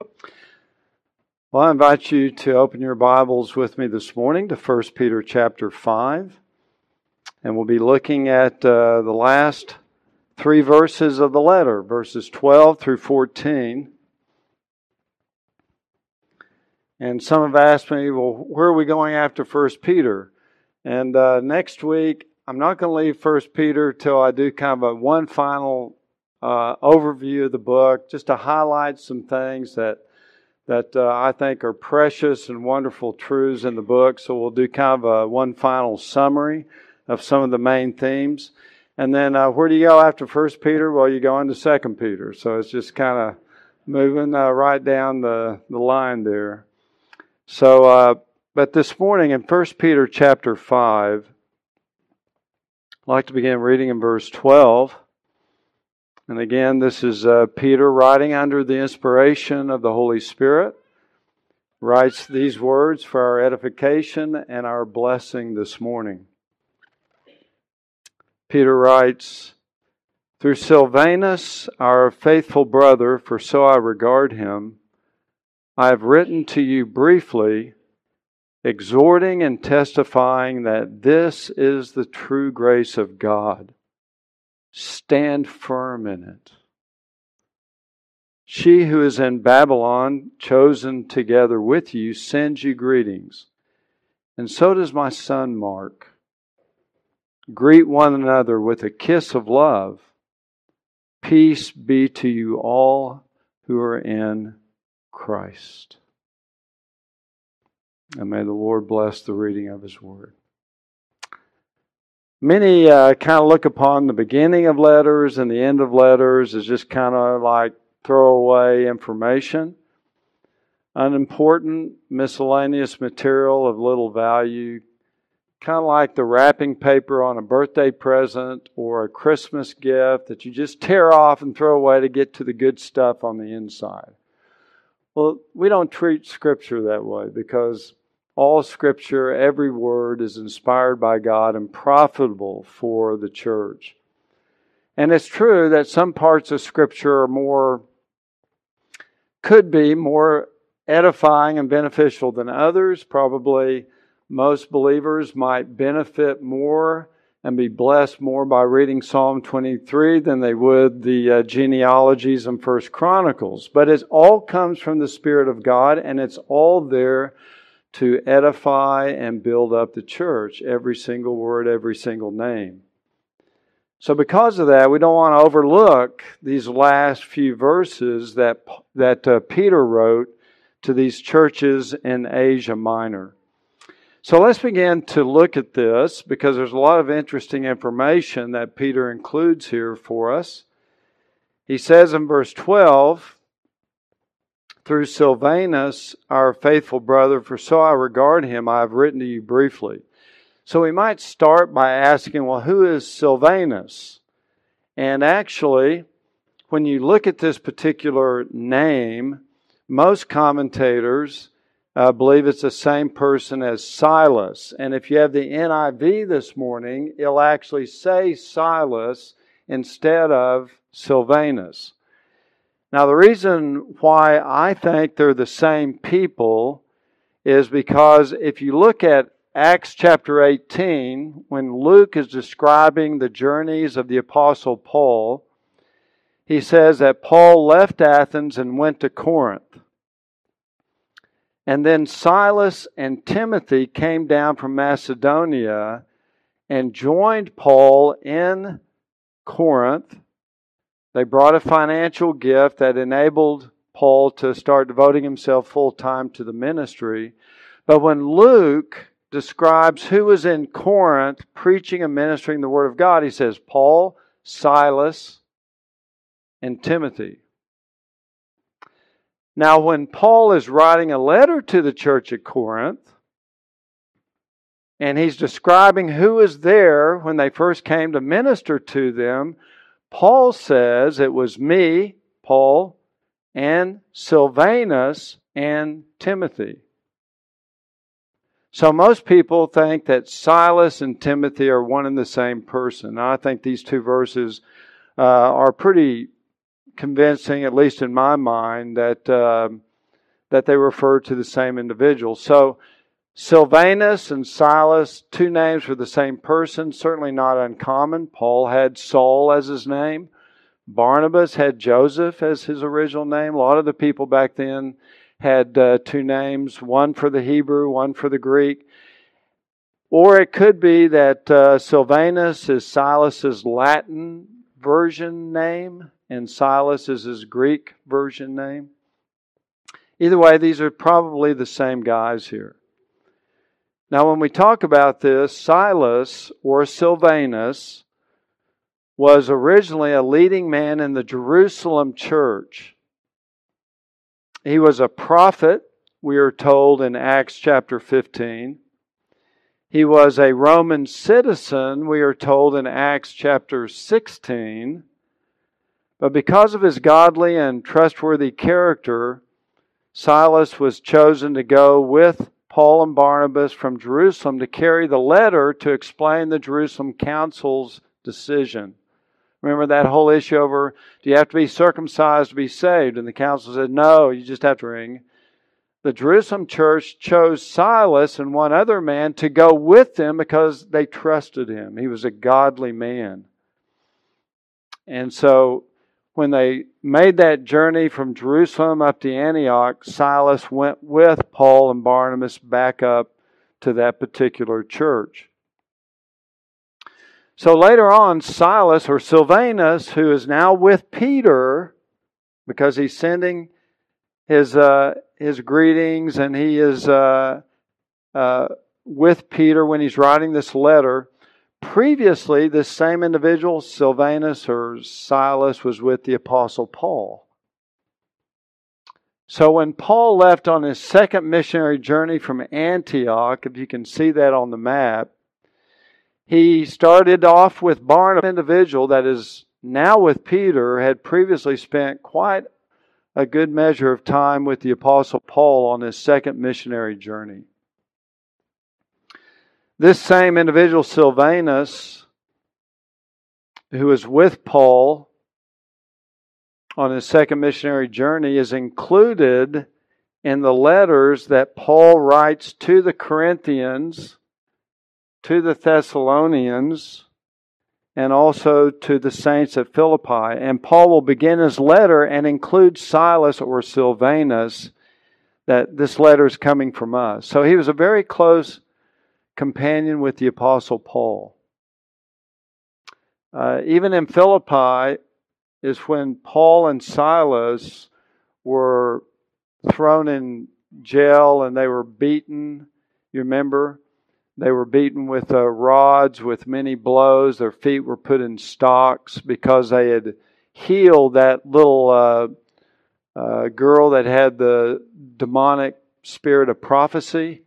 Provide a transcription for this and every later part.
Well, I invite you to open your Bibles with me this morning to 1 Peter chapter 5. And we'll be looking at uh, the last three verses of the letter, verses 12 through 14. And some have asked me, well, where are we going after 1 Peter? And uh, next week, I'm not going to leave 1 Peter till I do kind of a one final uh, overview of the book, just to highlight some things that that uh, I think are precious and wonderful truths in the book. So we'll do kind of a one final summary of some of the main themes. And then uh, where do you go after First Peter? Well, you go into Second Peter. So it's just kind of moving uh, right down the, the line there. So, uh, but this morning in First Peter chapter 5, I'd like to begin reading in verse 12. And again, this is uh, Peter writing under the inspiration of the Holy Spirit. Writes these words for our edification and our blessing this morning. Peter writes, Through Silvanus, our faithful brother, for so I regard him, I have written to you briefly, exhorting and testifying that this is the true grace of God Stand firm in it. She who is in Babylon, chosen together with you, sends you greetings. And so does my son Mark. Greet one another with a kiss of love. Peace be to you all who are in Christ. And may the Lord bless the reading of his word. Many uh, kind of look upon the beginning of letters and the end of letters as just kind of like throwaway information, unimportant, miscellaneous material of little value, kind of like the wrapping paper on a birthday present or a Christmas gift that you just tear off and throw away to get to the good stuff on the inside. Well, we don't treat Scripture that way because all scripture, every word is inspired by God and profitable for the church. And it's true that some parts of scripture are more, could be more edifying and beneficial than others. Probably most believers might benefit more and be blessed more by reading Psalm 23 than they would the uh, genealogies in First Chronicles. But it all comes from the Spirit of God and it's all there to edify and build up the church, every single word, every single name. So, because of that, we don't want to overlook these last few verses that, that uh, Peter wrote to these churches in Asia Minor. So, let's begin to look at this because there's a lot of interesting information that Peter includes here for us. He says in verse 12, through Silvanus, our faithful brother, for so I regard him, I have written to you briefly. So we might start by asking, well, who is Silvanus? And actually, when you look at this particular name, most commentators uh, believe it's the same person as Silas. And if you have the NIV this morning, it'll actually say Silas instead of Silvanus. Now, the reason why I think they're the same people is because if you look at Acts chapter 18, when Luke is describing the journeys of the Apostle Paul, he says that Paul left Athens and went to Corinth. And then Silas and Timothy came down from Macedonia and joined Paul in Corinth they brought a financial gift that enabled Paul to start devoting himself full time to the ministry. But when Luke describes who was in Corinth preaching and ministering the Word of God, he says Paul, Silas, and Timothy. Now, when Paul is writing a letter to the church at Corinth, and he's describing who was there when they first came to minister to them, Paul says it was me, Paul, and Silvanus and Timothy. So most people think that Silas and Timothy are one and the same person. I think these two verses uh, are pretty convincing, at least in my mind, that uh, that they refer to the same individual. So, Silvanus and Silas, two names for the same person, certainly not uncommon. Paul had Saul as his name. Barnabas had Joseph as his original name. A lot of the people back then had uh, two names, one for the Hebrew, one for the Greek. Or it could be that uh, Silvanus is Silas's Latin version name and Silas is his Greek version name. Either way, these are probably the same guys here. Now, when we talk about this, Silas or Silvanus was originally a leading man in the Jerusalem church. He was a prophet, we are told in Acts chapter 15. He was a Roman citizen, we are told in Acts chapter 16. But because of his godly and trustworthy character, Silas was chosen to go with Paul and Barnabas from Jerusalem to carry the letter to explain the Jerusalem council's decision. Remember that whole issue over do you have to be circumcised to be saved? And the council said, no, you just have to ring. The Jerusalem church chose Silas and one other man to go with them because they trusted him. He was a godly man. And so when they made that journey from Jerusalem up to Antioch, Silas went with Paul and Barnabas back up to that particular church. So later on, Silas or Silvanus, who is now with Peter, because he's sending his uh, his greetings and he is uh, uh, with Peter when he's writing this letter. Previously, this same individual, Silvanus or Silas, was with the Apostle Paul. So when Paul left on his second missionary journey from Antioch, if you can see that on the map, he started off with Barnabas, individual that is now with Peter, had previously spent quite a good measure of time with the Apostle Paul on his second missionary journey. This same individual, Silvanus, who was with Paul on his second missionary journey, is included in the letters that Paul writes to the Corinthians to the Thessalonians and also to the saints at Philippi. And Paul will begin his letter and include Silas or Silvanus, that this letter is coming from us. So he was a very close companion with the Apostle Paul. Uh, even in Philippi is when Paul and Silas were thrown in jail and they were beaten. You remember? They were beaten with uh, rods, with many blows. Their feet were put in stocks because they had healed that little uh, uh, girl that had the demonic spirit of prophecy.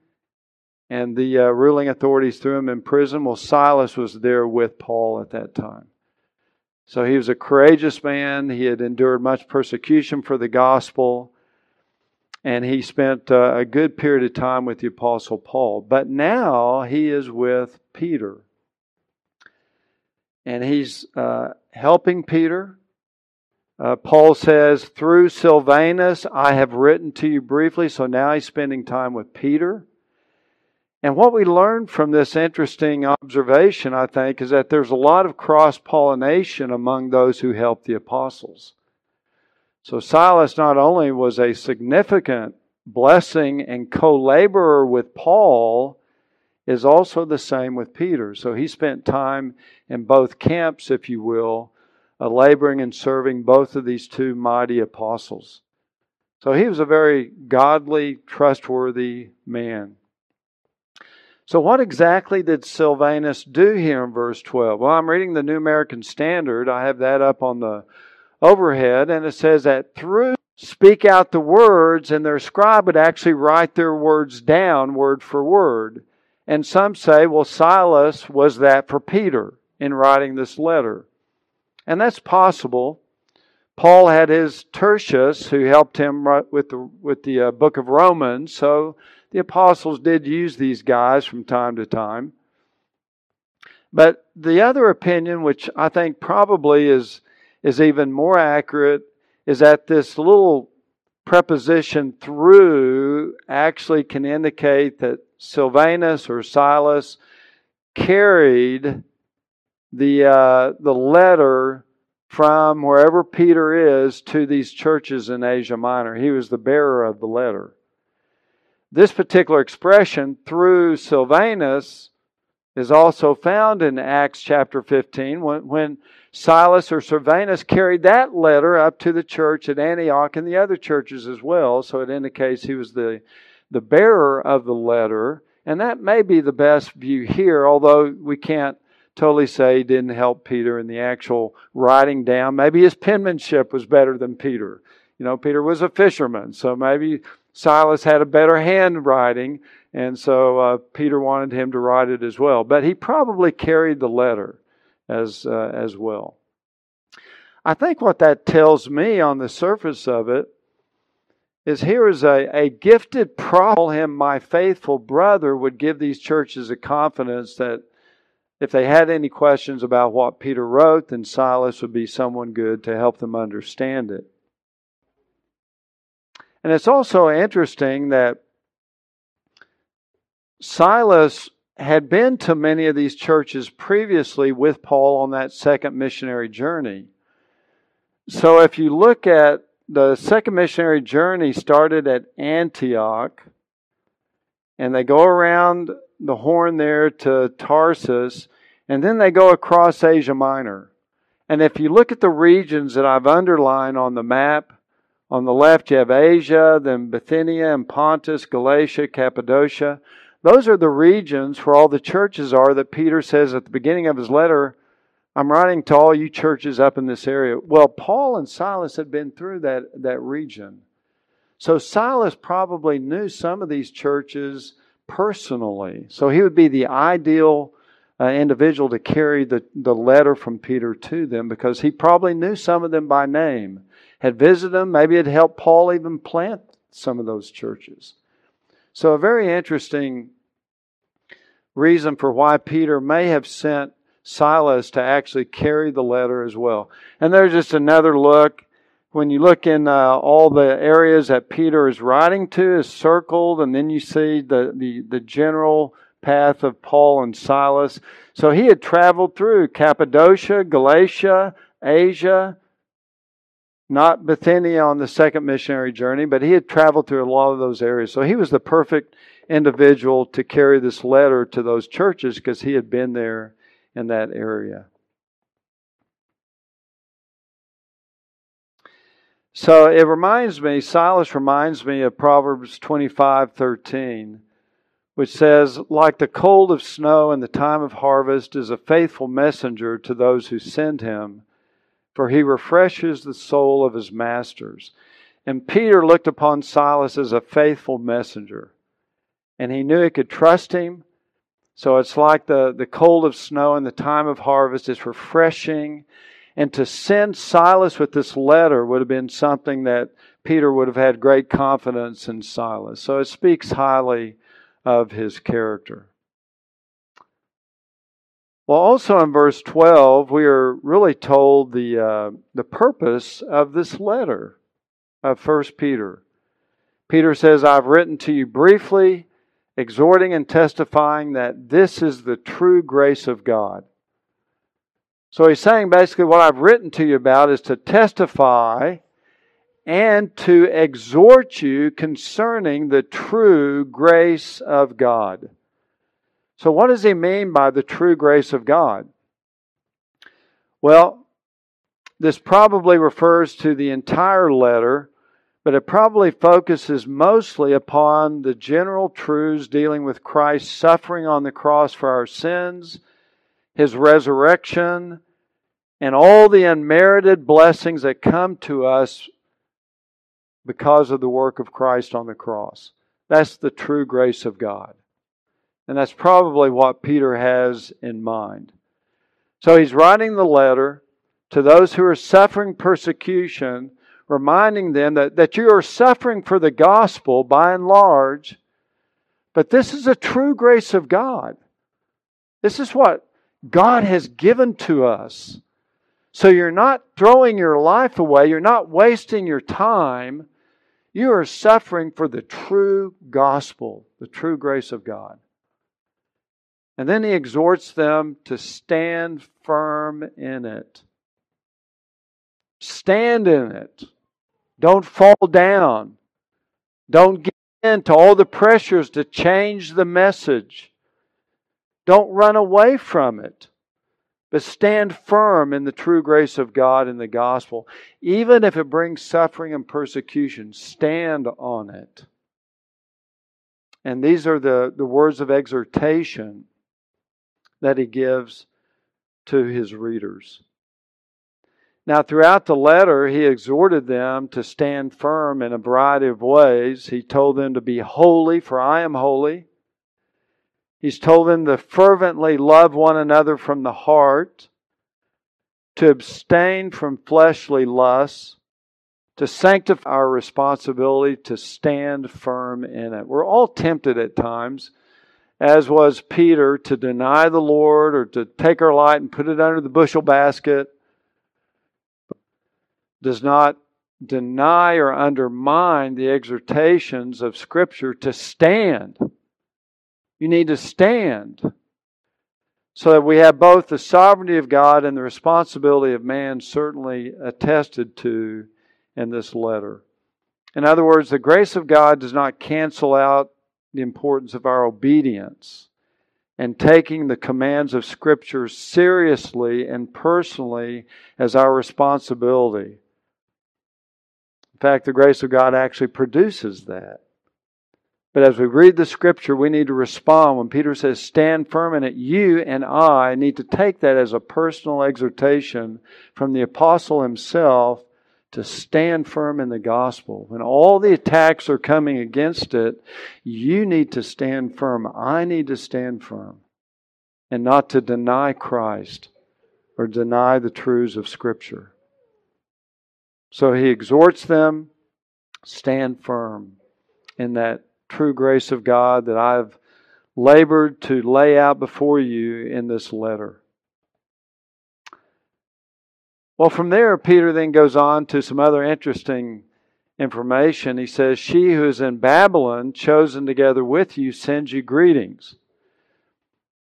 And the uh, ruling authorities threw him in prison. Well, Silas was there with Paul at that time. So he was a courageous man. He had endured much persecution for the gospel and he spent uh, a good period of time with the Apostle Paul. But now he is with Peter. And he's uh, helping Peter. Uh, Paul says, Through Silvanus, I have written to you briefly. So now he's spending time with Peter. And what we learned from this interesting observation, I think, is that there's a lot of cross pollination among those who helped the apostles. So Silas not only was a significant blessing and co laborer with Paul, is also the same with Peter. So he spent time in both camps, if you will, uh, laboring and serving both of these two mighty apostles. So he was a very godly, trustworthy man. So, what exactly did Silvanus do here in verse 12? Well, I'm reading the New American Standard. I have that up on the overhead, and it says that through speak out the words, and their scribe would actually write their words down word for word. And some say, well, Silas was that for Peter in writing this letter. And that's possible. Paul had his Tertius who helped him with the, with the uh, book of Romans. So the apostles did use these guys from time to time. But the other opinion, which I think probably is is even more accurate is that this little preposition through actually can indicate that Silvanus or Silas carried the, uh, the letter from wherever Peter is to these churches in Asia Minor. He was the bearer of the letter. This particular expression, through Silvanus, is also found in Acts chapter 15 when, when Silas or Silvanus carried that letter up to the church at Antioch and the other churches as well. So it indicates he was the, the bearer of the letter. And that may be the best view here, although we can't totally say he didn't help Peter in the actual writing down. Maybe his penmanship was better than Peter. You know, Peter was a fisherman, so maybe Silas had a better handwriting, and so uh, Peter wanted him to write it as well. But he probably carried the letter as uh, as well. I think what that tells me on the surface of it is here is a, a gifted prophet, him my faithful brother, would give these churches a confidence that if they had any questions about what Peter wrote, then Silas would be someone good to help them understand it. And it's also interesting that Silas had been to many of these churches previously with Paul on that second missionary journey. So if you look at the second missionary journey started at Antioch and they go around the horn there to Tarsus, and then they go across Asia Minor. And if you look at the regions that I've underlined on the map, on the left you have Asia, then Bithynia and Pontus, Galatia, Cappadocia. Those are the regions where all the churches are that Peter says at the beginning of his letter, I'm writing to all you churches up in this area. Well, Paul and Silas had been through that, that region. So Silas probably knew some of these churches personally. So he would be the ideal uh, individual to carry the, the letter from Peter to them because he probably knew some of them by name, had visited them, maybe had helped Paul even plant some of those churches. So, a very interesting reason for why Peter may have sent Silas to actually carry the letter as well. And there's just another look when you look in uh, all the areas that Peter is writing to is circled, and then you see the, the, the general path of Paul and Silas. So he had traveled through Cappadocia, Galatia, Asia, not Bithynia on the second missionary journey, but he had traveled through a lot of those areas. So he was the perfect individual to carry this letter to those churches because he had been there in that area. So it reminds me, Silas reminds me of Proverbs 25 13, which says, Like the cold of snow in the time of harvest is a faithful messenger to those who send him, for he refreshes the soul of his masters. And Peter looked upon Silas as a faithful messenger, and he knew he could trust him. So it's like the, the cold of snow in the time of harvest. is refreshing and to send Silas with this letter would have been something that Peter would have had great confidence in Silas. So it speaks highly of his character. Well, also in verse 12, we are really told the, uh, the purpose of this letter of 1 Peter. Peter says, I've written to you briefly, exhorting and testifying that this is the true grace of God. So he's saying basically what I've written to you about is to testify and to exhort you concerning the true grace of God. So, what does he mean by the true grace of God? Well, this probably refers to the entire letter, but it probably focuses mostly upon the general truths dealing with Christ's suffering on the cross for our sins his resurrection, and all the unmerited blessings that come to us because of the work of Christ on the cross. That's the true grace of God. And that's probably what Peter has in mind. So he's writing the letter to those who are suffering persecution, reminding them that, that you are suffering for the gospel by and large, but this is a true grace of God. This is what God has given to us. So you're not throwing your life away, you're not wasting your time. You are suffering for the true gospel, the true grace of God. And then he exhorts them to stand firm in it. Stand in it. Don't fall down. Don't give in to all the pressures to change the message. Don't run away from it, but stand firm in the true grace of God and the gospel. Even if it brings suffering and persecution, stand on it. And these are the, the words of exhortation that he gives to his readers. Now, throughout the letter, he exhorted them to stand firm in a variety of ways. He told them to be holy, for I am holy. He's told them to fervently love one another from the heart, to abstain from fleshly lusts, to sanctify our responsibility to stand firm in it. We're all tempted at times, as was Peter, to deny the Lord or to take our light and put it under the bushel basket does not deny or undermine the exhortations of Scripture to stand. You need to stand so that we have both the sovereignty of God and the responsibility of man certainly attested to in this letter. In other words, the grace of God does not cancel out the importance of our obedience and taking the commands of Scripture seriously and personally as our responsibility. In fact, the grace of God actually produces that. But as we read the scripture, we need to respond. When Peter says, stand firm in it, you and I need to take that as a personal exhortation from the apostle himself to stand firm in the gospel. When all the attacks are coming against it, you need to stand firm. I need to stand firm and not to deny Christ or deny the truths of Scripture. So he exhorts them stand firm in that true grace of God that I've labored to lay out before you in this letter. Well, from there, Peter then goes on to some other interesting information. He says, She who is in Babylon, chosen together with you, sends you greetings.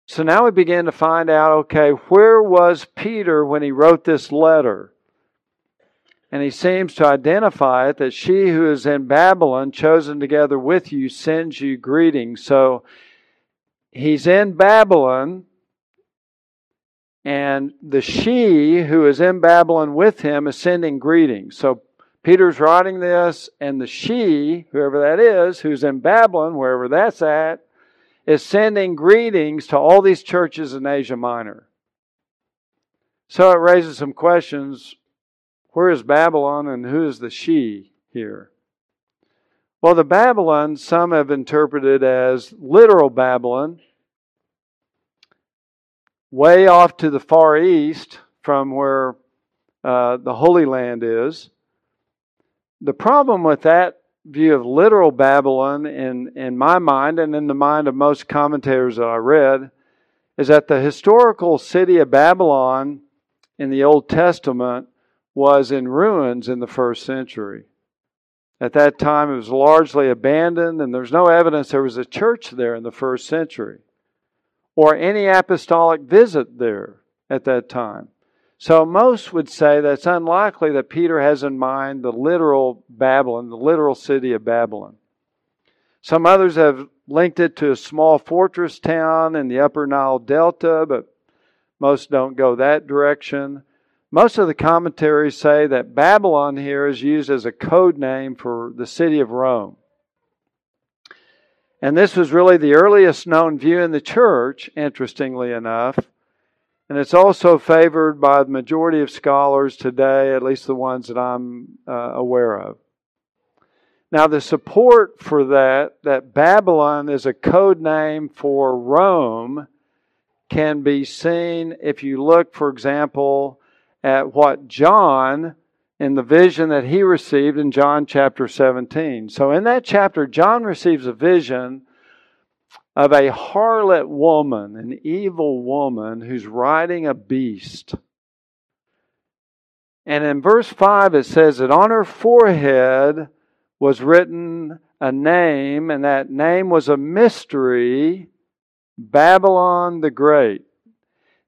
So now we begin to find out okay, where was Peter when he wrote this letter? And he seems to identify it that she who is in Babylon, chosen together with you, sends you greetings. So he's in Babylon, and the she who is in Babylon with him is sending greetings. So Peter's writing this, and the she, whoever that is, who's in Babylon, wherever that's at, is sending greetings to all these churches in Asia Minor. So it raises some questions where is Babylon and who is the she here? Well, the Babylon, some have interpreted as literal Babylon, way off to the far east from where uh, the Holy Land is. The problem with that view of literal Babylon, in, in my mind and in the mind of most commentators that I read, is that the historical city of Babylon in the Old Testament was in ruins in the first century. At that time, it was largely abandoned, and there's no evidence there was a church there in the first century or any apostolic visit there at that time. So, most would say that's unlikely that Peter has in mind the literal Babylon, the literal city of Babylon. Some others have linked it to a small fortress town in the upper Nile Delta, but most don't go that direction. Most of the commentaries say that Babylon here is used as a code name for the city of Rome. And this was really the earliest known view in the church, interestingly enough. And it's also favored by the majority of scholars today, at least the ones that I'm uh, aware of. Now, the support for that, that Babylon is a code name for Rome, can be seen if you look, for example, at what John, in the vision that he received in John chapter 17. So, in that chapter, John receives a vision of a harlot woman, an evil woman who's riding a beast. And in verse 5, it says that on her forehead was written a name, and that name was a mystery Babylon the Great.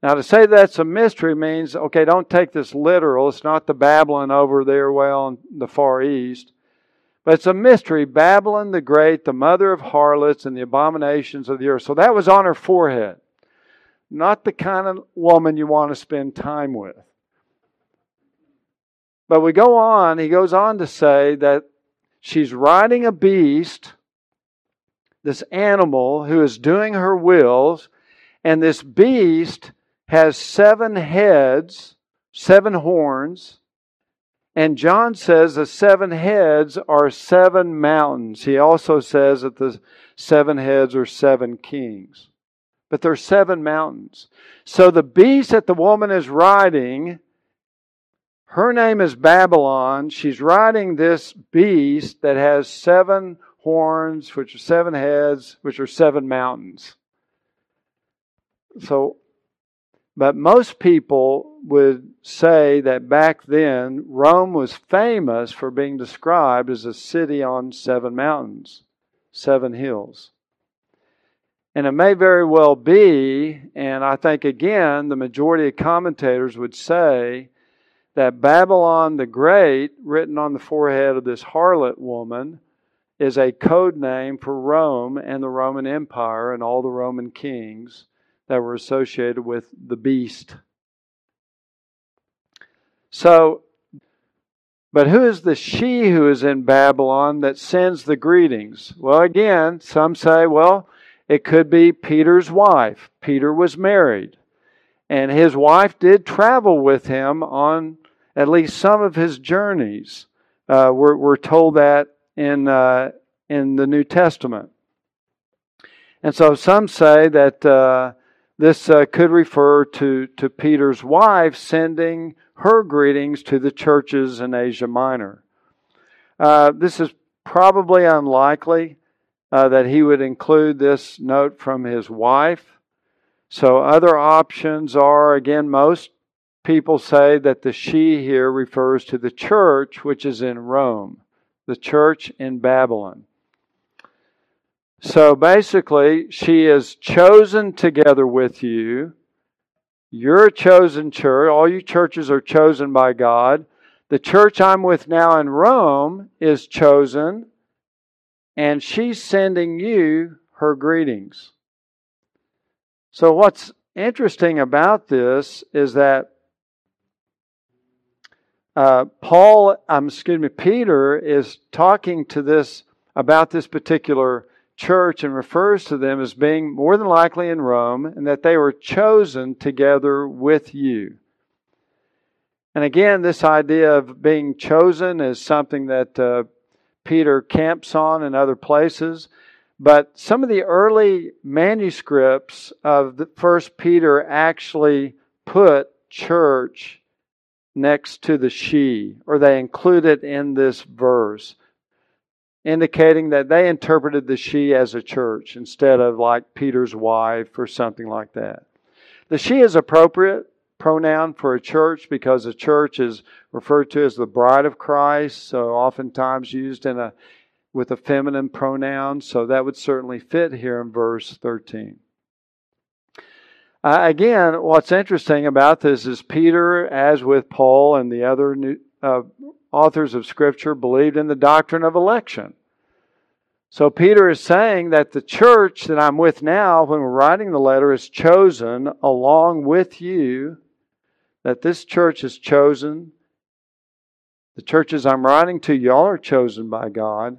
Now, to say that's a mystery means, okay, don't take this literal. It's not the Babylon over there, well, in the Far East. But it's a mystery. Babylon the Great, the mother of harlots and the abominations of the earth. So that was on her forehead. Not the kind of woman you want to spend time with. But we go on, he goes on to say that she's riding a beast, this animal who is doing her wills, and this beast has seven heads, seven horns, and John says the seven heads are seven mountains. He also says that the seven heads are seven kings. But they're seven mountains. So the beast that the woman is riding, her name is Babylon. She's riding this beast that has seven horns, which are seven heads, which are seven mountains. So but most people would say that back then, Rome was famous for being described as a city on seven mountains, seven hills. And it may very well be, and I think again, the majority of commentators would say that Babylon the Great, written on the forehead of this harlot woman, is a code name for Rome and the Roman Empire and all the Roman kings that were associated with the beast. So, but who is the she who is in Babylon that sends the greetings? Well, again, some say, well, it could be Peter's wife. Peter was married, and his wife did travel with him on at least some of his journeys. Uh, we're, we're told that in, uh, in the New Testament. And so some say that uh, this uh, could refer to, to Peter's wife sending her greetings to the churches in Asia Minor. Uh, this is probably unlikely uh, that he would include this note from his wife. So, other options are again, most people say that the she here refers to the church which is in Rome, the church in Babylon. So basically, she is chosen together with you. You're a chosen church. All you churches are chosen by God. The church I'm with now in Rome is chosen, and she's sending you her greetings. So, what's interesting about this is that uh, Paul, um, excuse me, Peter is talking to this about this particular church and refers to them as being more than likely in Rome and that they were chosen together with you. And again, this idea of being chosen is something that uh, Peter camps on in other places. But some of the early manuscripts of the First Peter actually put church next to the she, or they include it in this verse indicating that they interpreted the she as a church instead of like Peter's wife or something like that. The she is appropriate pronoun for a church because a church is referred to as the bride of Christ, so oftentimes used in a with a feminine pronoun, so that would certainly fit here in verse 13. Uh, again, what's interesting about this is Peter, as with Paul and the other new, uh, authors of Scripture believed in the doctrine of election. So Peter is saying that the church that I'm with now, when we're writing the letter, is chosen along with you, that this church is chosen. The churches I'm writing to, y'all are chosen by God.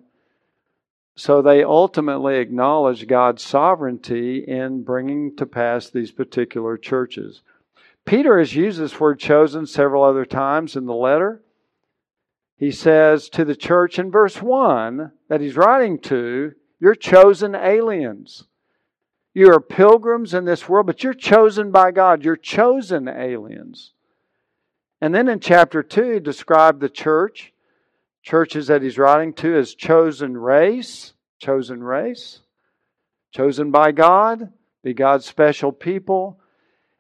So they ultimately acknowledge God's sovereignty in bringing to pass these particular churches. Peter has used this word chosen several other times in the letter he says to the church in verse 1 that he's writing to, You're chosen aliens. You are pilgrims in this world, but you're chosen by God. You're chosen aliens. And then in chapter 2, he described the church, churches that he's writing to, as chosen race, chosen race, chosen by God, be God's special people.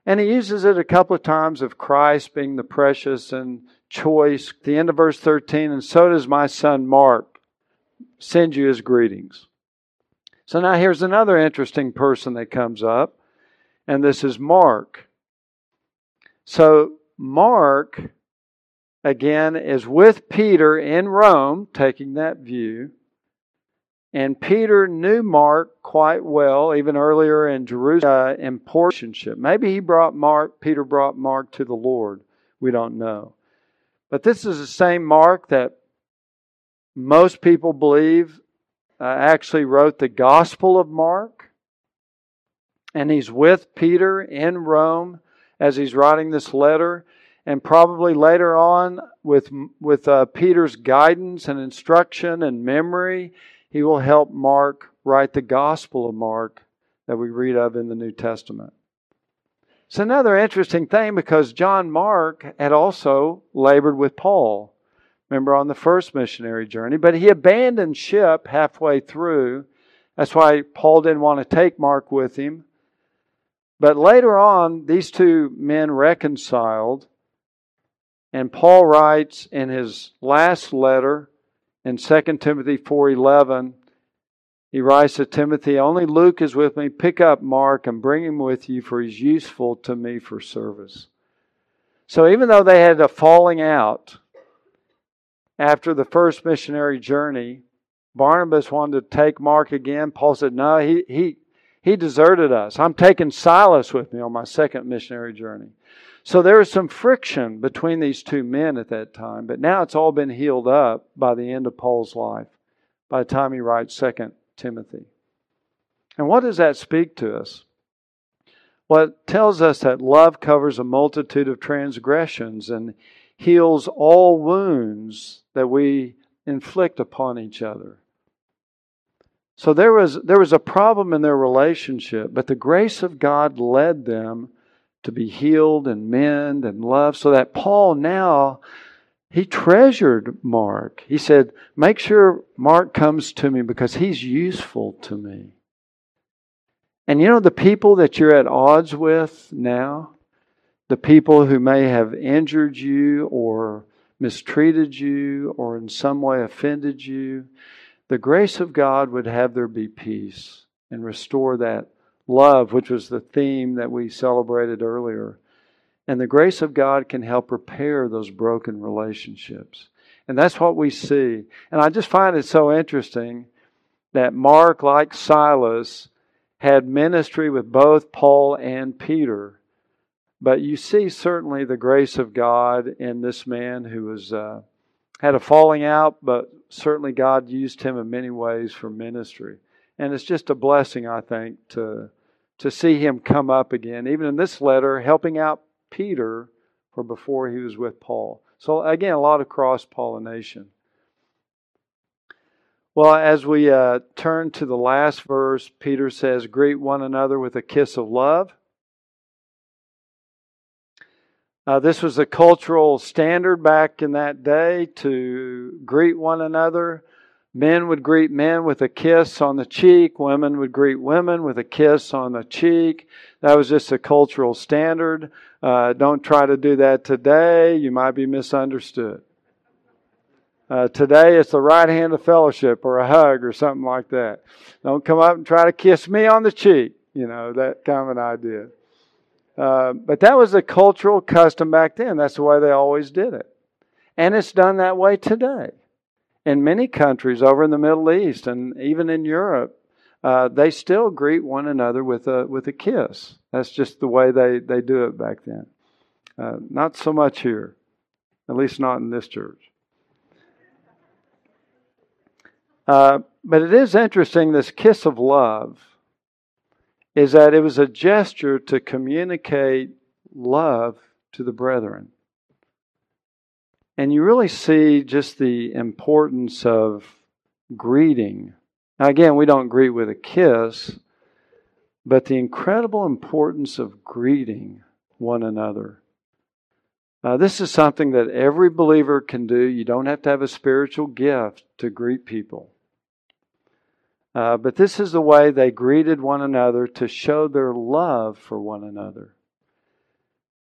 And he uses it a couple of times of Christ being the precious and choice. the end of verse 13, and so does my son Mark. send you his greetings. So now here's another interesting person that comes up, and this is Mark. So Mark, again, is with Peter in Rome, taking that view. And Peter knew Mark quite well, even earlier in Jerusalem, uh, in portionship. Maybe he brought Mark, Peter brought Mark to the Lord. We don't know. But this is the same Mark that most people believe uh, actually wrote the Gospel of Mark. And he's with Peter in Rome as he's writing this letter. And probably later on, with, with uh, Peter's guidance and instruction and memory, he will help Mark write the Gospel of Mark that we read of in the New Testament. It's another interesting thing because John Mark had also labored with Paul. Remember on the first missionary journey, but he abandoned ship halfway through. That's why Paul didn't want to take Mark with him. But later on, these two men reconciled, and Paul writes in his last letter in 2 Timothy 4:11, he writes to Timothy, Only Luke is with me. Pick up Mark and bring him with you, for he's useful to me for service. So even though they had a falling out after the first missionary journey, Barnabas wanted to take Mark again. Paul said, No, he, he, he deserted us. I'm taking Silas with me on my second missionary journey. So there was some friction between these two men at that time, but now it's all been healed up by the end of Paul's life, by the time he writes Second Timothy. And what does that speak to us? Well, it tells us that love covers a multitude of transgressions and heals all wounds that we inflict upon each other. So there was, there was a problem in their relationship, but the grace of God led them to be healed and mend and loved, so that Paul now he treasured Mark. He said, Make sure Mark comes to me because he's useful to me. And you know, the people that you're at odds with now, the people who may have injured you or mistreated you or in some way offended you, the grace of God would have there be peace and restore that love, which was the theme that we celebrated earlier. And the grace of God can help repair those broken relationships. And that's what we see. And I just find it so interesting that Mark, like Silas, had ministry with both Paul and Peter. But you see certainly the grace of God in this man who was uh, had a falling out, but certainly God used him in many ways for ministry. And it's just a blessing, I think, to to see him come up again, even in this letter, helping out Peter for before he was with Paul. So, again, a lot of cross pollination. Well, as we uh, turn to the last verse, Peter says, Greet one another with a kiss of love. Uh, this was a cultural standard back in that day to greet one another. Men would greet men with a kiss on the cheek. Women would greet women with a kiss on the cheek. That was just a cultural standard. Uh, don't try to do that today. You might be misunderstood. Uh, today it's the right hand of fellowship or a hug or something like that. Don't come up and try to kiss me on the cheek. You know, that kind of an idea. Uh, but that was a cultural custom back then. That's the way they always did it. And it's done that way today. In many countries over in the Middle East and even in Europe, uh, they still greet one another with a with a kiss. That's just the way they, they do it back then. Uh, not so much here, at least not in this church. Uh, but it is interesting. This kiss of love is that it was a gesture to communicate love to the brethren. And you really see just the importance of greeting now, again, we don't greet with a kiss, but the incredible importance of greeting one another. Uh, this is something that every believer can do. You don't have to have a spiritual gift to greet people. Uh, but this is the way they greeted one another to show their love for one another.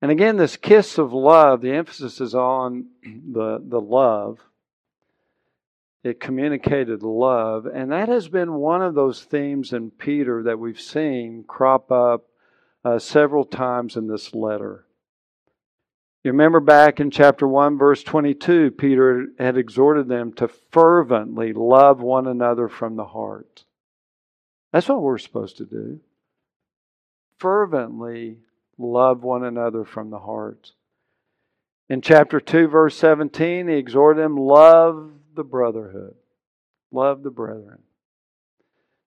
And again, this kiss of love, the emphasis is on the, the love. it communicated love. And that has been one of those themes in Peter that we've seen crop up uh, several times in this letter. You remember back in chapter 1, verse 22, Peter had exhorted them to fervently love one another from the heart. That's what we're supposed to do. Fervently love one another from the heart. In chapter 2, verse 17, he exhorted them, love the brotherhood. Love the brethren.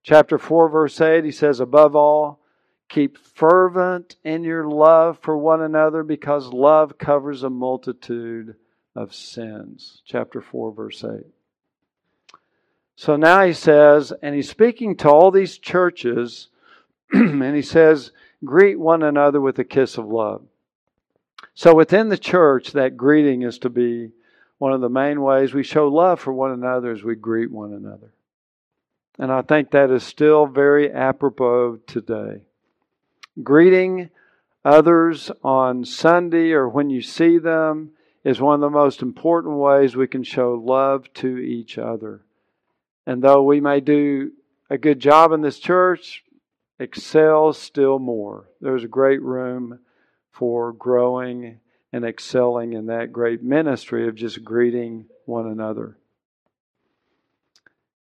Chapter 4, verse 8, he says, above all, keep fervent in your love for one another because love covers a multitude of sins. Chapter 4, verse 8. So now he says, and he's speaking to all these churches, and he says, greet one another with a kiss of love. So within the church, that greeting is to be one of the main ways we show love for one another as we greet one another. And I think that is still very apropos today. Greeting others on Sunday or when you see them is one of the most important ways we can show love to each other. And though we may do a good job in this church, excel still more. There's a great room for growing and excelling in that great ministry of just greeting one another.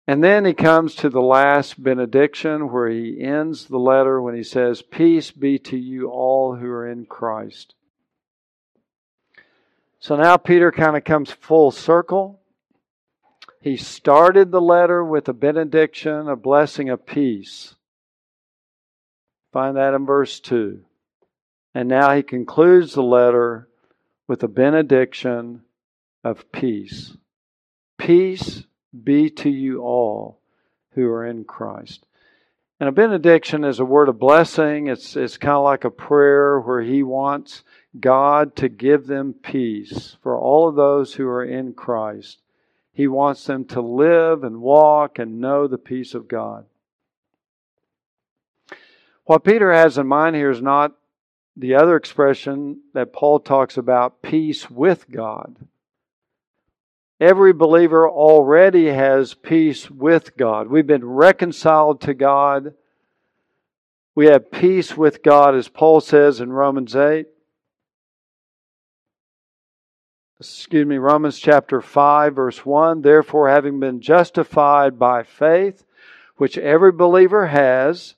And then he comes to the last benediction where he ends the letter when he says, Peace be to you all who are in Christ. So now Peter kind of comes full circle. He started the letter with a benediction, a blessing of peace. Find that in verse 2. And now he concludes the letter with a benediction of peace. Peace be to you all who are in Christ. And a benediction is a word of blessing. It's, it's kind of like a prayer where he wants God to give them peace for all of those who are in Christ. He wants them to live and walk and know the peace of God. What Peter has in mind here is not the other expression that Paul talks about, peace with God. Every believer already has peace with God. We've been reconciled to God. We have peace with God, as Paul says in Romans 8. Excuse me, Romans chapter 5, verse 1. Therefore, having been justified by faith, which every believer has,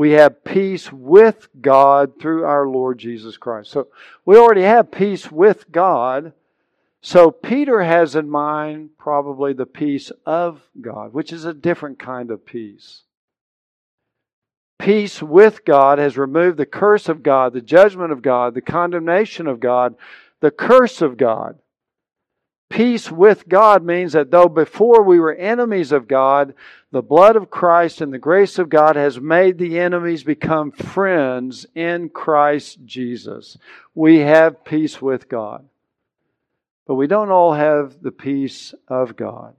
we have peace with God through our Lord Jesus Christ. So we already have peace with God. So Peter has in mind probably the peace of God, which is a different kind of peace. Peace with God has removed the curse of God, the judgment of God, the condemnation of God, the curse of God. Peace with God means that though before we were enemies of God, the blood of Christ and the grace of God has made the enemies become friends in Christ Jesus. We have peace with God. But we don't all have the peace of God.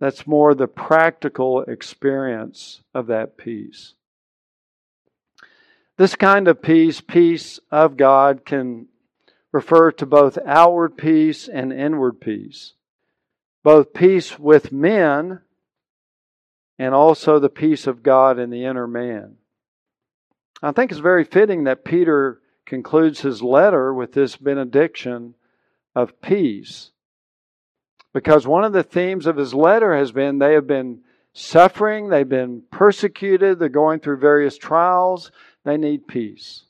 That's more the practical experience of that peace. This kind of peace, peace of God, can refer to both outward peace and inward peace, both peace with men and also the peace of God in the inner man. I think it's very fitting that Peter concludes his letter with this benediction of peace. Because one of the themes of his letter has been they have been suffering, they've been persecuted, they're going through various trials, they need peace.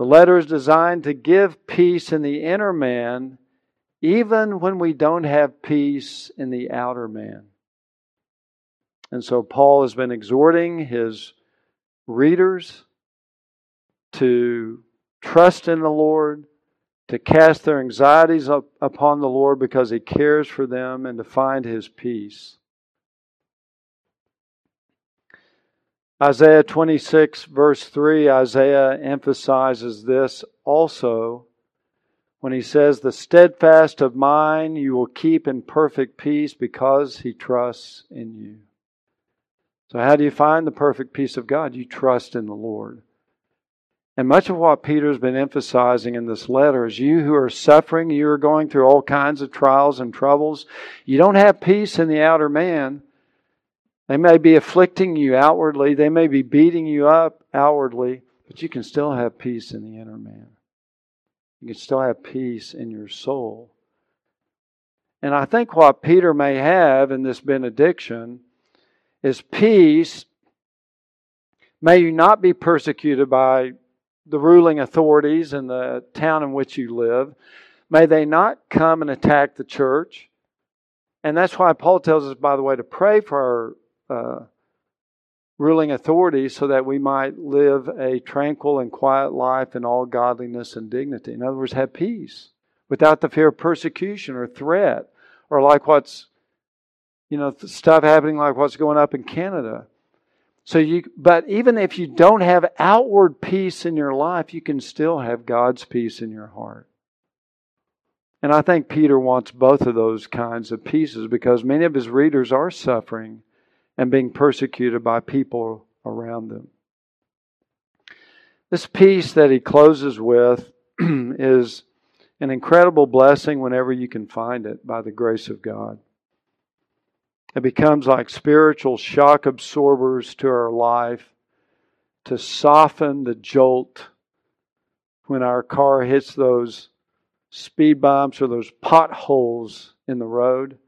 The letter is designed to give peace in the inner man, even when we don't have peace in the outer man. And so Paul has been exhorting his readers to trust in the Lord, to cast their anxieties up upon the Lord because he cares for them, and to find his peace. Isaiah 26, verse 3, Isaiah emphasizes this also when he says, The steadfast of mine you will keep in perfect peace because he trusts in you. So, how do you find the perfect peace of God? You trust in the Lord. And much of what Peter's been emphasizing in this letter is you who are suffering, you are going through all kinds of trials and troubles. You don't have peace in the outer man. They may be afflicting you outwardly, they may be beating you up outwardly, but you can still have peace in the inner man. You can still have peace in your soul. And I think what Peter may have in this benediction is peace. May you not be persecuted by the ruling authorities in the town in which you live. May they not come and attack the church. And that's why Paul tells us, by the way, to pray for our uh, ruling authorities so that we might live a tranquil and quiet life in all godliness and dignity. In other words, have peace without the fear of persecution or threat or like what's, you know, stuff happening like what's going up in Canada. So you, but even if you don't have outward peace in your life, you can still have God's peace in your heart. And I think Peter wants both of those kinds of pieces because many of his readers are suffering and being persecuted by people around them. This peace that he closes with is an incredible blessing whenever you can find it by the grace of God. It becomes like spiritual shock absorbers to our life to soften the jolt when our car hits those speed bumps or those potholes in the road.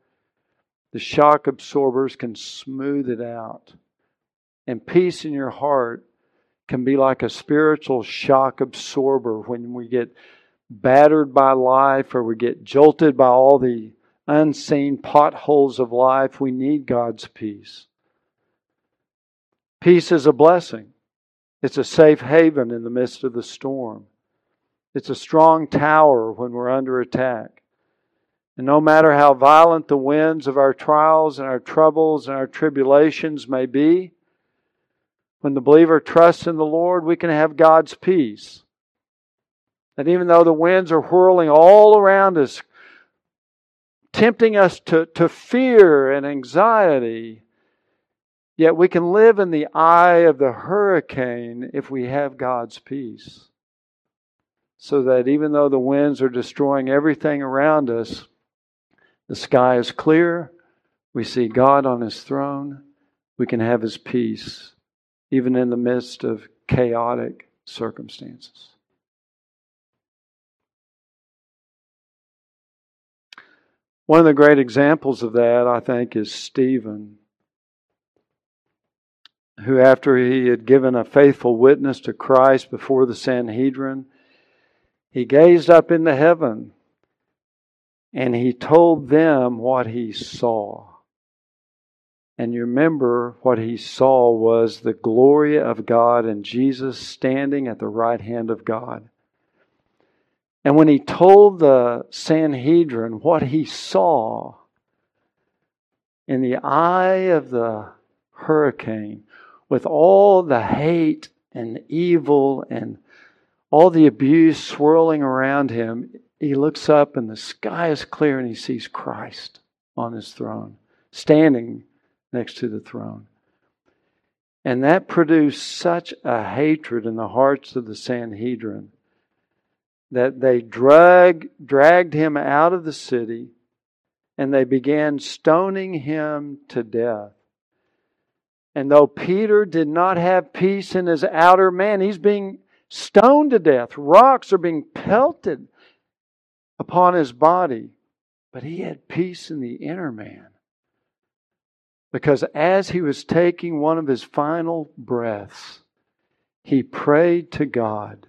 The shock absorbers can smooth it out. And peace in your heart can be like a spiritual shock absorber when we get battered by life or we get jolted by all the unseen potholes of life, we need God's peace. Peace is a blessing. It's a safe haven in the midst of the storm. It's a strong tower when we're under attack. And no matter how violent the winds of our trials and our troubles and our tribulations may be, when the believer trusts in the Lord, we can have God's peace. That even though the winds are whirling all around us, tempting us to, to fear and anxiety, yet we can live in the eye of the hurricane if we have God's peace. So that even though the winds are destroying everything around us, the sky is clear, we see God on His throne, we can have His peace, even in the midst of chaotic circumstances. One of the great examples of that, I think, is Stephen, who, after he had given a faithful witness to Christ before the Sanhedrin, he gazed up into heaven and he told them what he saw. And you remember what he saw was the glory of God and Jesus standing at the right hand of God. And when he told the Sanhedrin what he saw in the eye of the hurricane, with all the hate and evil and all the abuse swirling around him, he looks up and the sky is clear and he sees Christ on his throne, standing next to the throne. And that produced such a hatred in the hearts of the Sanhedrin that they drag, dragged him out of the city and they began stoning him to death. And though Peter did not have peace in his outer man, he's being stoned to death. Rocks are being pelted upon his body. But he had peace in the inner man. Because as he was taking one of his final breaths, he prayed to God,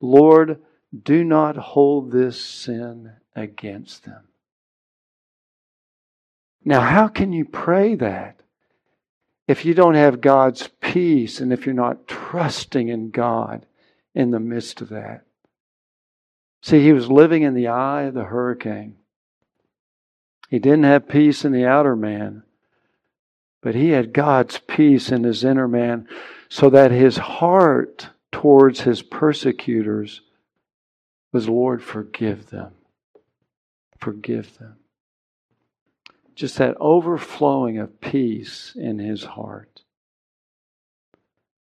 Lord, do not hold this sin against them. Now, how can you pray that if you don't have God's peace and if you're not trusting in God in the midst of that? See, he was living in the eye of the hurricane. He didn't have peace in the outer man, but he had God's peace in his inner man so that his heart towards his persecutors was, Lord, forgive them. Forgive them. Just that overflowing of peace in his heart.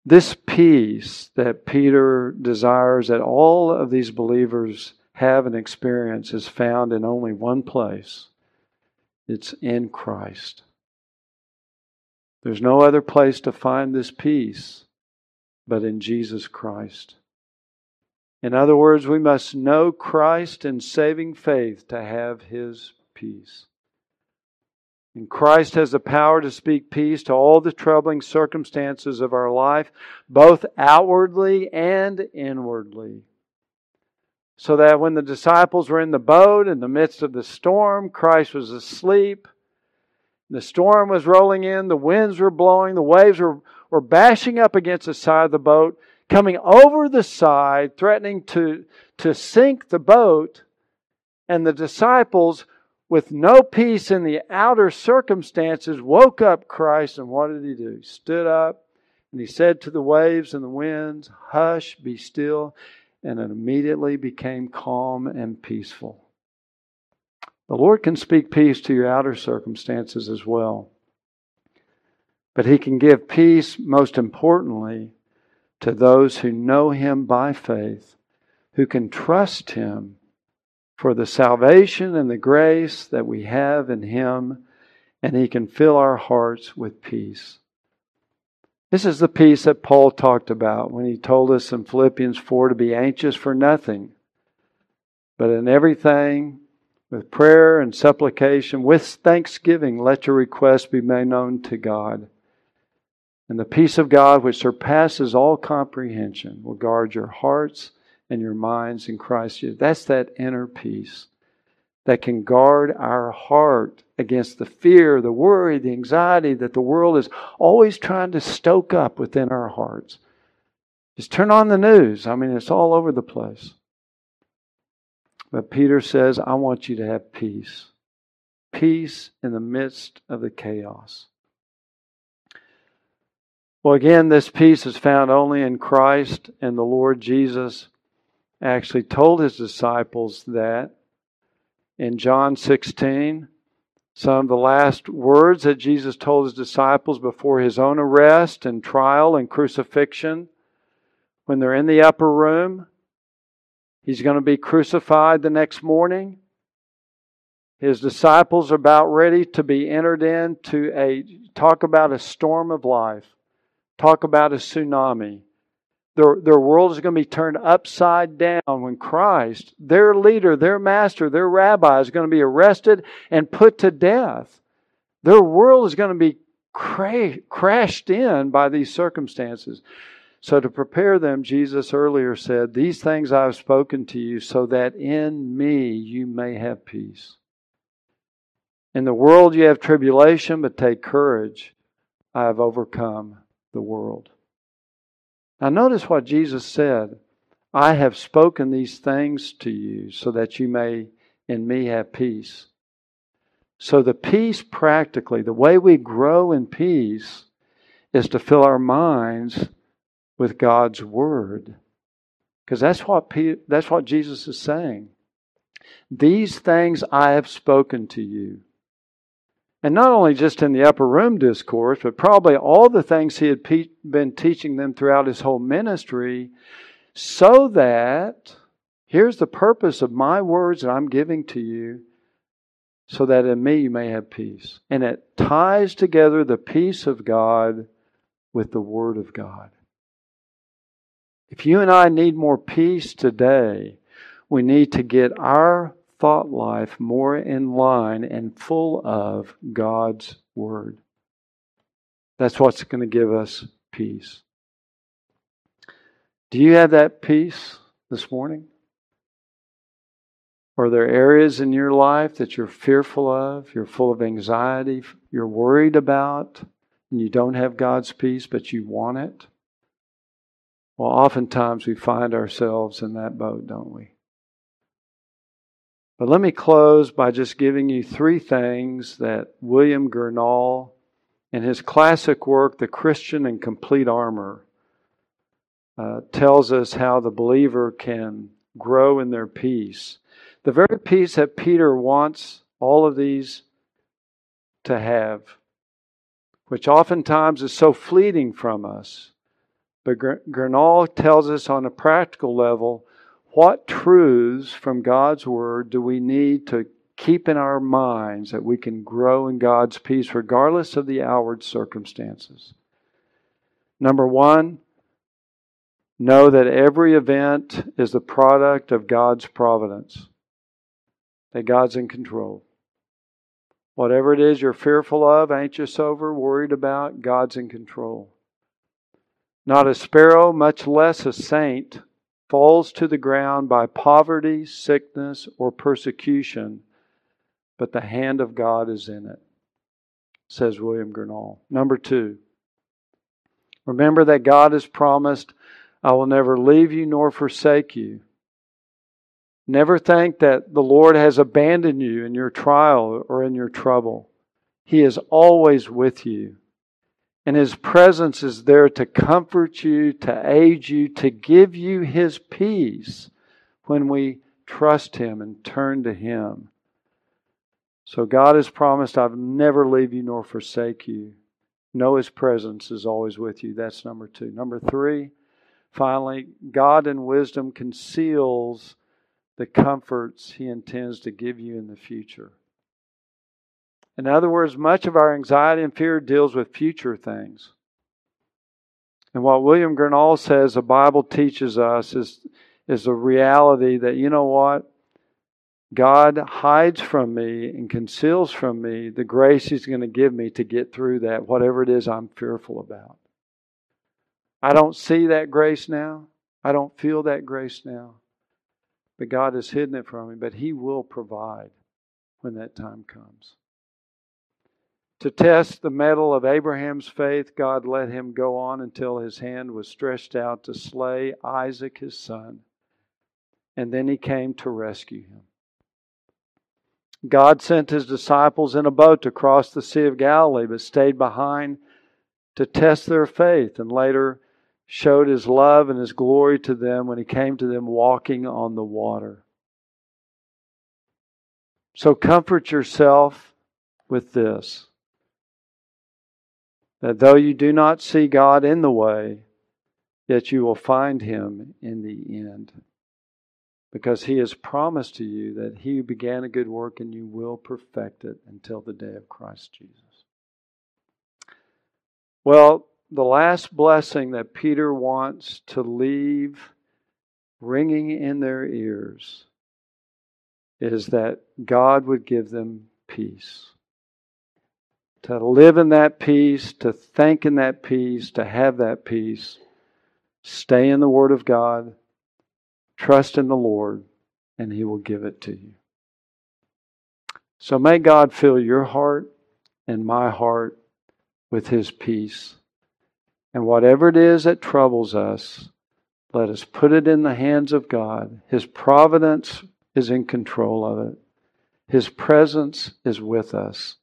This peace that Peter desires that all of these believers have and experience is found in only one place it's in Christ. There's no other place to find this peace but in Jesus Christ. In other words, we must know Christ in saving faith to have his peace. And Christ has the power to speak peace to all the troubling circumstances of our life, both outwardly and inwardly. So that when the disciples were in the boat in the midst of the storm, Christ was asleep. The storm was rolling in, the winds were blowing, the waves were, were bashing up against the side of the boat, coming over the side, threatening to, to sink the boat. And the disciples with no peace in the outer circumstances, woke up Christ, and what did he do? He stood up and he said to the waves and the winds, Hush, be still, and it immediately became calm and peaceful. The Lord can speak peace to your outer circumstances as well. But He can give peace, most importantly, to those who know Him by faith, who can trust Him for the salvation and the grace that we have in Him, and He can fill our hearts with peace. This is the peace that Paul talked about when he told us in Philippians 4 to be anxious for nothing, but in everything, with prayer and supplication, with thanksgiving, let your requests be made known to God. And the peace of God, which surpasses all comprehension, will guard your hearts and your minds in Christ Jesus. That's that inner peace that can guard our heart against the fear, the worry, the anxiety that the world is always trying to stoke up within our hearts. Just turn on the news. I mean, it's all over the place. But Peter says, I want you to have peace. Peace in the midst of the chaos. Well, again, this peace is found only in Christ and the Lord Jesus actually told his disciples that in John 16. Some of the last words that Jesus told his disciples before his own arrest and trial and crucifixion. When they're in the upper room, he's going to be crucified the next morning. His disciples are about ready to be entered into a talk about a storm of life, talk about a tsunami. Their, their world is going to be turned upside down when Christ, their leader, their master, their rabbi, is going to be arrested and put to death. Their world is going to be cra- crashed in by these circumstances. So, to prepare them, Jesus earlier said, These things I have spoken to you so that in me you may have peace. In the world you have tribulation, but take courage. I have overcome the world. Now, notice what Jesus said I have spoken these things to you so that you may in me have peace. So, the peace practically, the way we grow in peace is to fill our minds with God's Word. Because that's what, that's what Jesus is saying. These things I have spoken to you. And not only just in the upper room discourse, but probably all the things he had pe- been teaching them throughout his whole ministry, so that here's the purpose of my words that I'm giving to you, so that in me you may have peace. And it ties together the peace of God with the Word of God. If you and I need more peace today, we need to get our thought life more in line and full of God's Word. That's what's going to give us peace. Do you have that peace this morning? Are there areas in your life that you're fearful of, you're full of anxiety, you're worried about, and you don't have God's peace, but you want it? Well, oftentimes we find ourselves in that boat, don't we? But let me close by just giving you three things that William Gurnall, in his classic work, The Christian in Complete Armor, uh, tells us how the believer can grow in their peace. The very peace that Peter wants all of these to have, which oftentimes is so fleeting from us. But Gurnall tells us on a practical level what truths from God's Word do we need to keep in our minds that we can grow in God's peace regardless of the outward circumstances. Number one, know that every event is the product of God's providence, that God's in control. Whatever it is you're fearful of, anxious over, worried about, God's in control. Not a sparrow, much less a saint, falls to the ground by poverty, sickness, or persecution but the hand of God is in it, says William Gurnall. Number two, remember that God has promised, I will never leave you nor forsake you. Never think that the Lord has abandoned you in your trial or in your trouble. He is always with you. And His presence is there to comfort you, to aid you, to give you His peace when we trust Him and turn to Him. So God has promised, I've never leave you nor forsake you. Know His presence is always with you. That's number two. Number three, finally, God in wisdom conceals the comforts He intends to give you in the future. In other words, much of our anxiety and fear deals with future things. And what William Gurnall says the Bible teaches us is, is the reality that, you know what? God hides from me and conceals from me the grace He's going to give me to get through that, whatever it is I'm fearful about. I don't see that grace now. I don't feel that grace now. But God has hidden it from me, but He will provide when that time comes. To test the mettle of Abraham's faith, God let him go on until his hand was stretched out to slay Isaac, his son. And then he came to rescue him. God sent his disciples in a boat to cross the Sea of Galilee, but stayed behind to test their faith and later showed his love and his glory to them when he came to them walking on the water. So comfort yourself with this that though you do not see God in the way, yet you will find him in the end because he has promised to you that he who began a good work and you will perfect it until the day of Christ Jesus. Well, the last blessing that Peter wants to leave ringing in their ears is that God would give them peace. To live in that peace, to think in that peace, to have that peace, stay in the Word of God Trust in the Lord, and He will give it to you. So may God fill your heart and my heart with His peace. And whatever it is that troubles us, let us put it in the hands of God. His providence is in control of it, His presence is with us,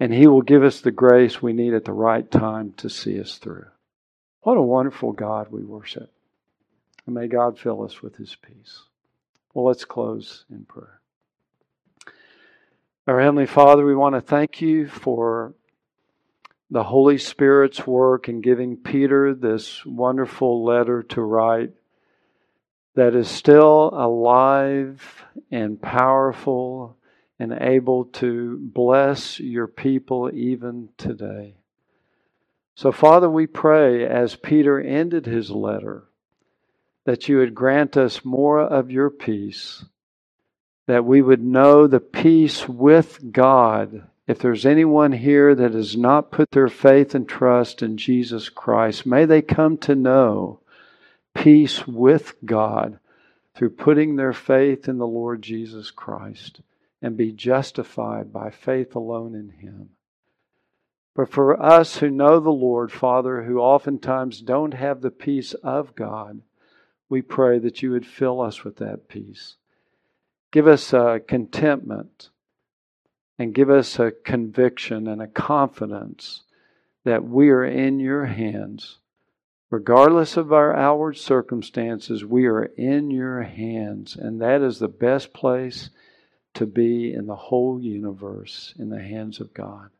and He will give us the grace we need at the right time to see us through. What a wonderful God we worship. And may God fill us with his peace. Well, let's close in prayer. Our Heavenly Father, we want to thank you for the Holy Spirit's work in giving Peter this wonderful letter to write that is still alive and powerful and able to bless your people even today. So, Father, we pray as Peter ended his letter that you would grant us more of your peace, that we would know the peace with God. If there's anyone here that has not put their faith and trust in Jesus Christ, may they come to know peace with God through putting their faith in the Lord Jesus Christ and be justified by faith alone in Him. But for us who know the Lord, Father, who oftentimes don't have the peace of God, we pray that you would fill us with that peace. Give us a contentment and give us a conviction and a confidence that we are in your hands. Regardless of our outward circumstances, we are in your hands, and that is the best place to be in the whole universe, in the hands of God.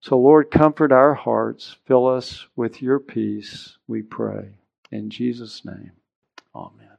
So, Lord, comfort our hearts. Fill us with your peace, we pray. In Jesus' name, amen.